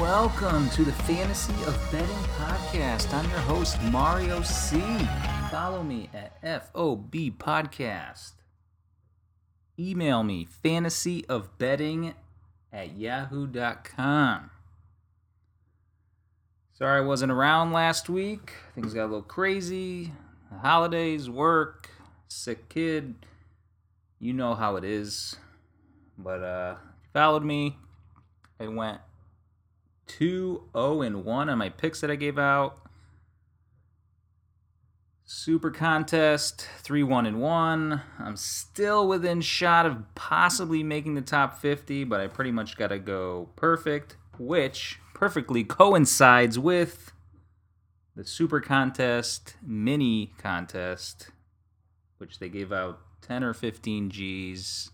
welcome to the Fantasy of Betting Podcast. I'm your host, Mario C. Follow me at FOB Podcast. Email me, fantasyofbetting at yahoo.com. Sorry I wasn't around last week. Things got a little crazy. The holidays, work, sick kid. You know how it is. But uh followed me. I went 2 0 and 1 on my picks that I gave out. Super contest 3 1 and 1. I'm still within shot of possibly making the top 50, but I pretty much got to go perfect, which perfectly coincides with the super contest mini contest, which they gave out 10 or 15 G's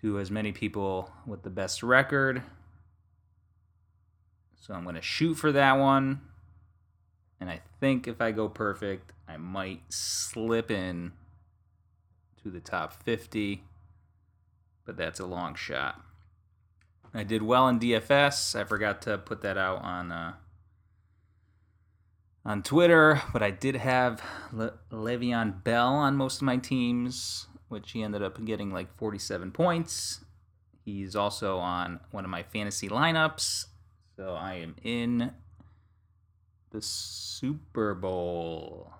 to as many people with the best record. So I'm going to shoot for that one. And I think if I go perfect, I might slip in to the top 50. But that's a long shot. I did well in DFS. I forgot to put that out on uh, on Twitter, but I did have Le- Le'Veon Bell on most of my teams, which he ended up getting like 47 points. He's also on one of my fantasy lineups, so I am in the Super Bowl.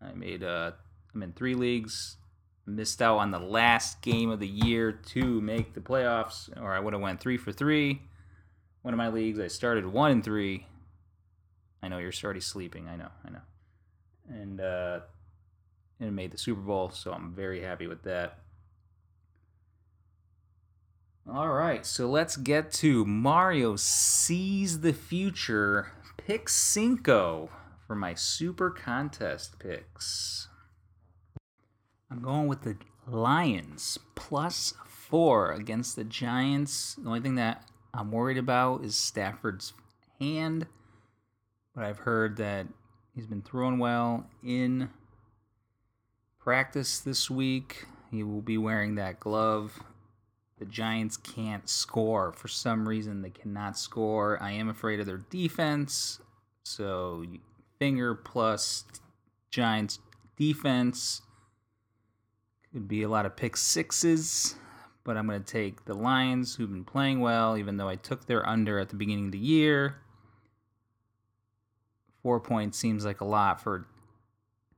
I made uh I'm in three leagues. Missed out on the last game of the year to make the playoffs, or I would have went three for three. One of my leagues, I started one and three. I know you're already sleeping. I know, I know. And uh and made the Super Bowl, so I'm very happy with that. All right, so let's get to Mario sees the future pick cinco for my super contest picks. I'm going with the Lions plus four against the Giants. The only thing that I'm worried about is Stafford's hand, but I've heard that he's been throwing well in practice this week. He will be wearing that glove the Giants can't score. For some reason, they cannot score. I am afraid of their defense. So, finger plus Giants defense could be a lot of pick sixes. But I'm going to take the Lions, who've been playing well, even though I took their under at the beginning of the year. Four points seems like a lot for a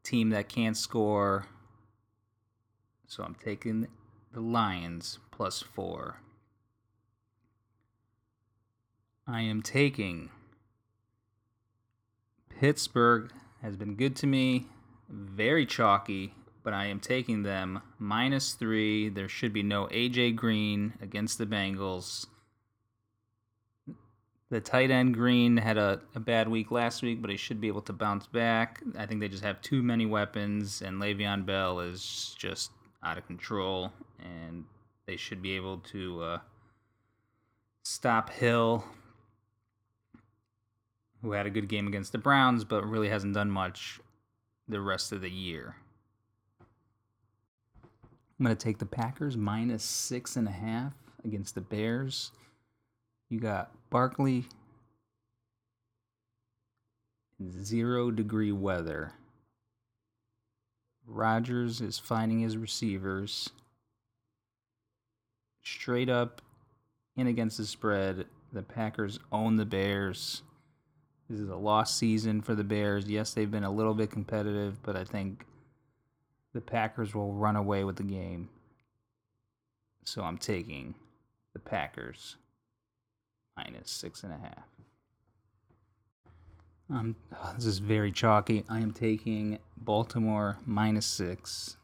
team that can't score. So I'm taking the Lions plus four. I am taking Pittsburgh has been good to me, very chalky, but I am taking them minus three. There should be no AJ Green against the Bengals. The tight end Green had a, a bad week last week, but he should be able to bounce back. I think they just have too many weapons, and Le'Veon Bell is just out of control, and they should be able to uh, stop Hill, who had a good game against the Browns, but really hasn't done much the rest of the year. I'm going to take the Packers minus six and a half against the Bears. You got Barkley zero degree weather. Rodgers is finding his receivers straight up in against the spread. The Packers own the Bears. This is a lost season for the Bears. Yes, they've been a little bit competitive, but I think the Packers will run away with the game. So I'm taking the Packers minus six and a half. Um, oh, this is very chalky. I am taking Baltimore minus six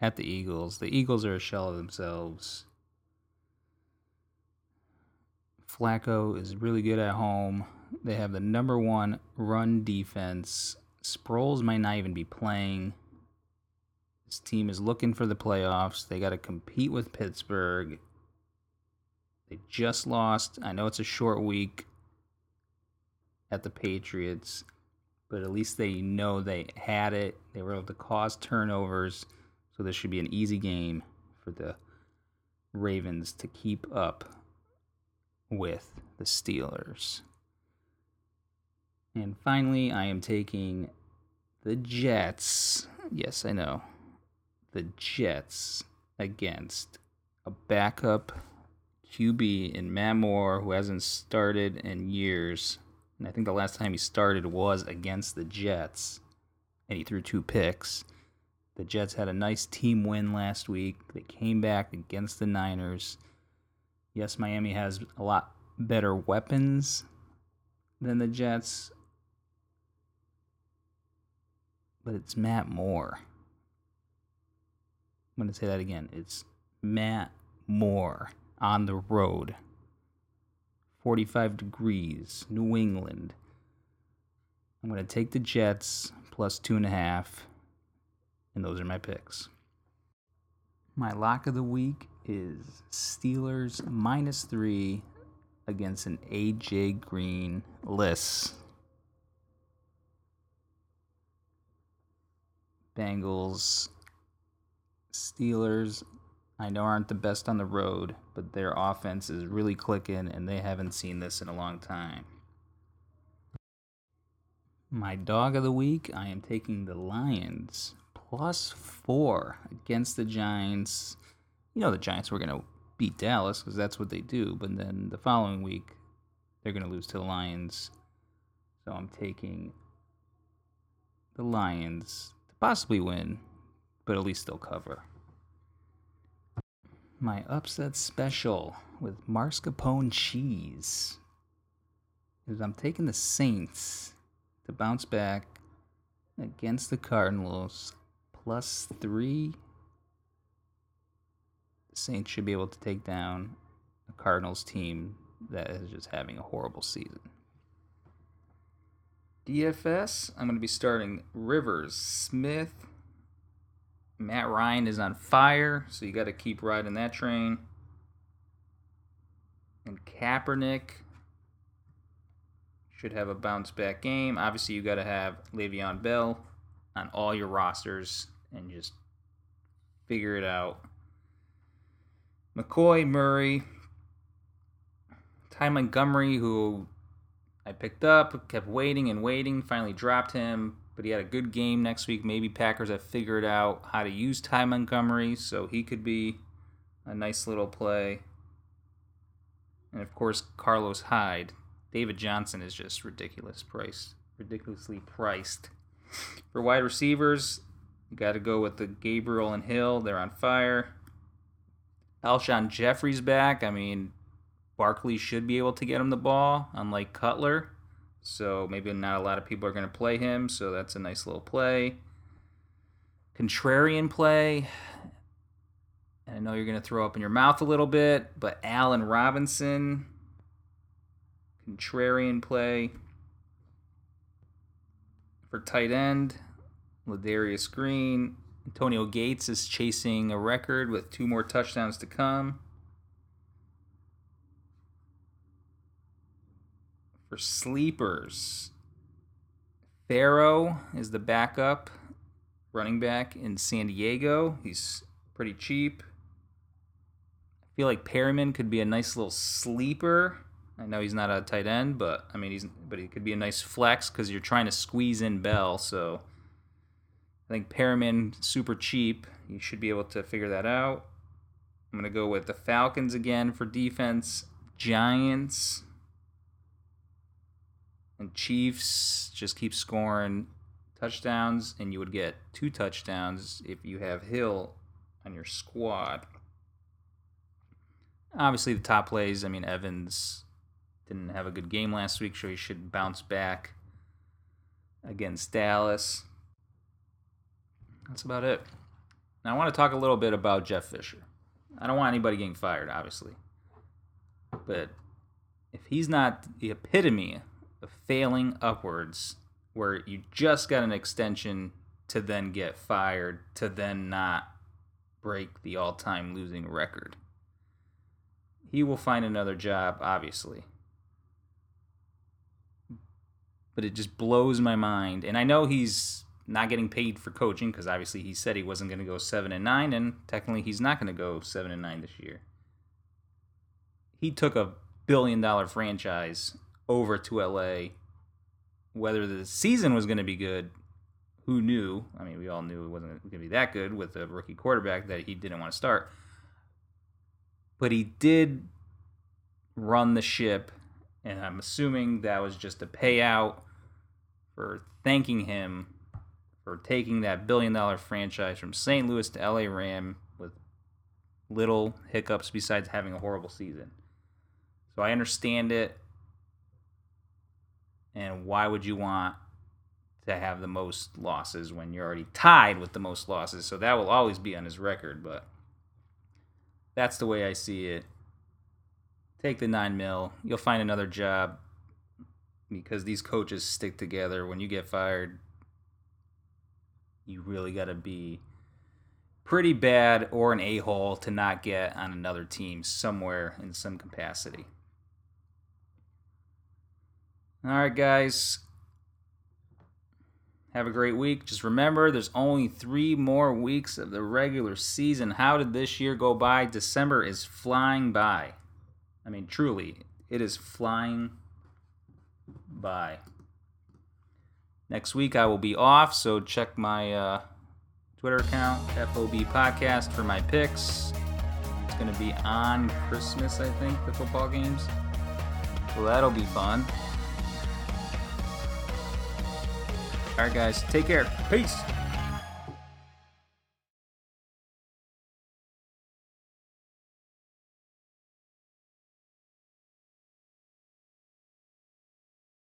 at the Eagles. The Eagles are a shell of themselves. Flacco is really good at home. They have the number one run defense. Sproles might not even be playing. This team is looking for the playoffs. They got to compete with Pittsburgh. They just lost. I know it's a short week at the Patriots, but at least they know they had it. They were able to cause turnovers, so this should be an easy game for the Ravens to keep up with the Steelers. And finally, I am taking the Jets. Yes, I know. The Jets against a backup QB in Matt Moore who hasn't started in years. And I think the last time he started was against the Jets, and he threw two picks. The Jets had a nice team win last week. They came back against the Niners. Yes, Miami has a lot better weapons than the Jets, but it's Matt Moore. I'm going to say that again. It's Matt Moore on the road. 45 degrees, New England. I'm going to take the Jets plus two and a half, and those are my picks. My lock of the week is Steelers minus three against an AJ Green list. Bengals, Steelers, I know aren't the best on the road, but their offense is really clicking and they haven't seen this in a long time. My dog of the week, I am taking the Lions plus four against the Giants. You know, the Giants were going to beat Dallas because that's what they do, but then the following week, they're going to lose to the Lions. So I'm taking the Lions to possibly win, but at least they'll cover my upset special with mascarpone cheese is I'm taking the Saints to bounce back against the Cardinals plus three. The Saints should be able to take down a Cardinals team that is just having a horrible season. DFS, I'm going to be starting Rivers, Smith, Matt Ryan is on fire, so you got to keep riding that train. And Kaepernick should have a bounce back game. Obviously, you got to have Le'Veon Bell on all your rosters and just figure it out. McCoy, Murray, Ty Montgomery, who I picked up, kept waiting and waiting, finally dropped him but he had a good game next week. Maybe Packers have figured out how to use Ty Montgomery, so he could be a nice little play. And of course, Carlos Hyde. David Johnson is just ridiculous price, ridiculously priced. For wide receivers, you got to go with the Gabriel and Hill. They're on fire. Alshon Jeffery's back. I mean, Barkley should be able to get him the ball, unlike Cutler. So maybe not a lot of people are going to play him. So that's a nice little play. Contrarian play. And I know you're going to throw up in your mouth a little bit, but Allen Robinson, contrarian play. For tight end, Ladarius Green. Antonio Gates is chasing a record with two more touchdowns to come. For sleepers, Farrow is the backup running back in San Diego. He's pretty cheap. I feel like Perriman could be a nice little sleeper. I know he's not a tight end, but I mean he's but he could be a nice flex because you're trying to squeeze in Bell. So I think Perriman super cheap. You should be able to figure that out. I'm gonna go with the Falcons again for defense. Giants and Chiefs just keep scoring touchdowns, and you would get two touchdowns if you have Hill on your squad. Obviously, the top plays. I mean, Evans didn't have a good game last week, so he should bounce back against Dallas. That's about it. Now, I want to talk a little bit about Jeff Fisher. I don't want anybody getting fired, obviously. But if he's not the epitome failing upwards where you just got an extension to then get fired to then not break the all-time losing record. He will find another job obviously. But it just blows my mind and I know he's not getting paid for coaching because obviously he said he wasn't going to go 7 and 9 and technically he's not going to go 7 and 9 this year. he took a billion dollar franchise over to LA. Whether the season was going to be good, who knew? I mean, we all knew it wasn't going to be that good with a rookie quarterback that he didn't want to start. But he did run the ship, and I'm assuming that was just a payout for thanking him for taking that billion dollar franchise from St. Louis to LA Ram with little hiccups besides having a horrible season. So I understand it. And why would you want to have the most losses when you're already tied with the most losses? So that will always be on his record, but that's the way I see it. Take the nine mil. You'll find another job because these coaches stick together. When you get fired, you really got to be pretty bad or an a hole to not get on another team somewhere in some capacity. All right, guys. Have a great week. Just remember, there's only three more weeks of the regular season. How did this year go by? December is flying by. I mean, truly, it is flying by. Next week I will be off, so check my uh, Twitter account, FOB Podcast, for my picks. It's going to be on Christmas, I think, the football games. So that'll be fun. All right, guys, take care. Peace.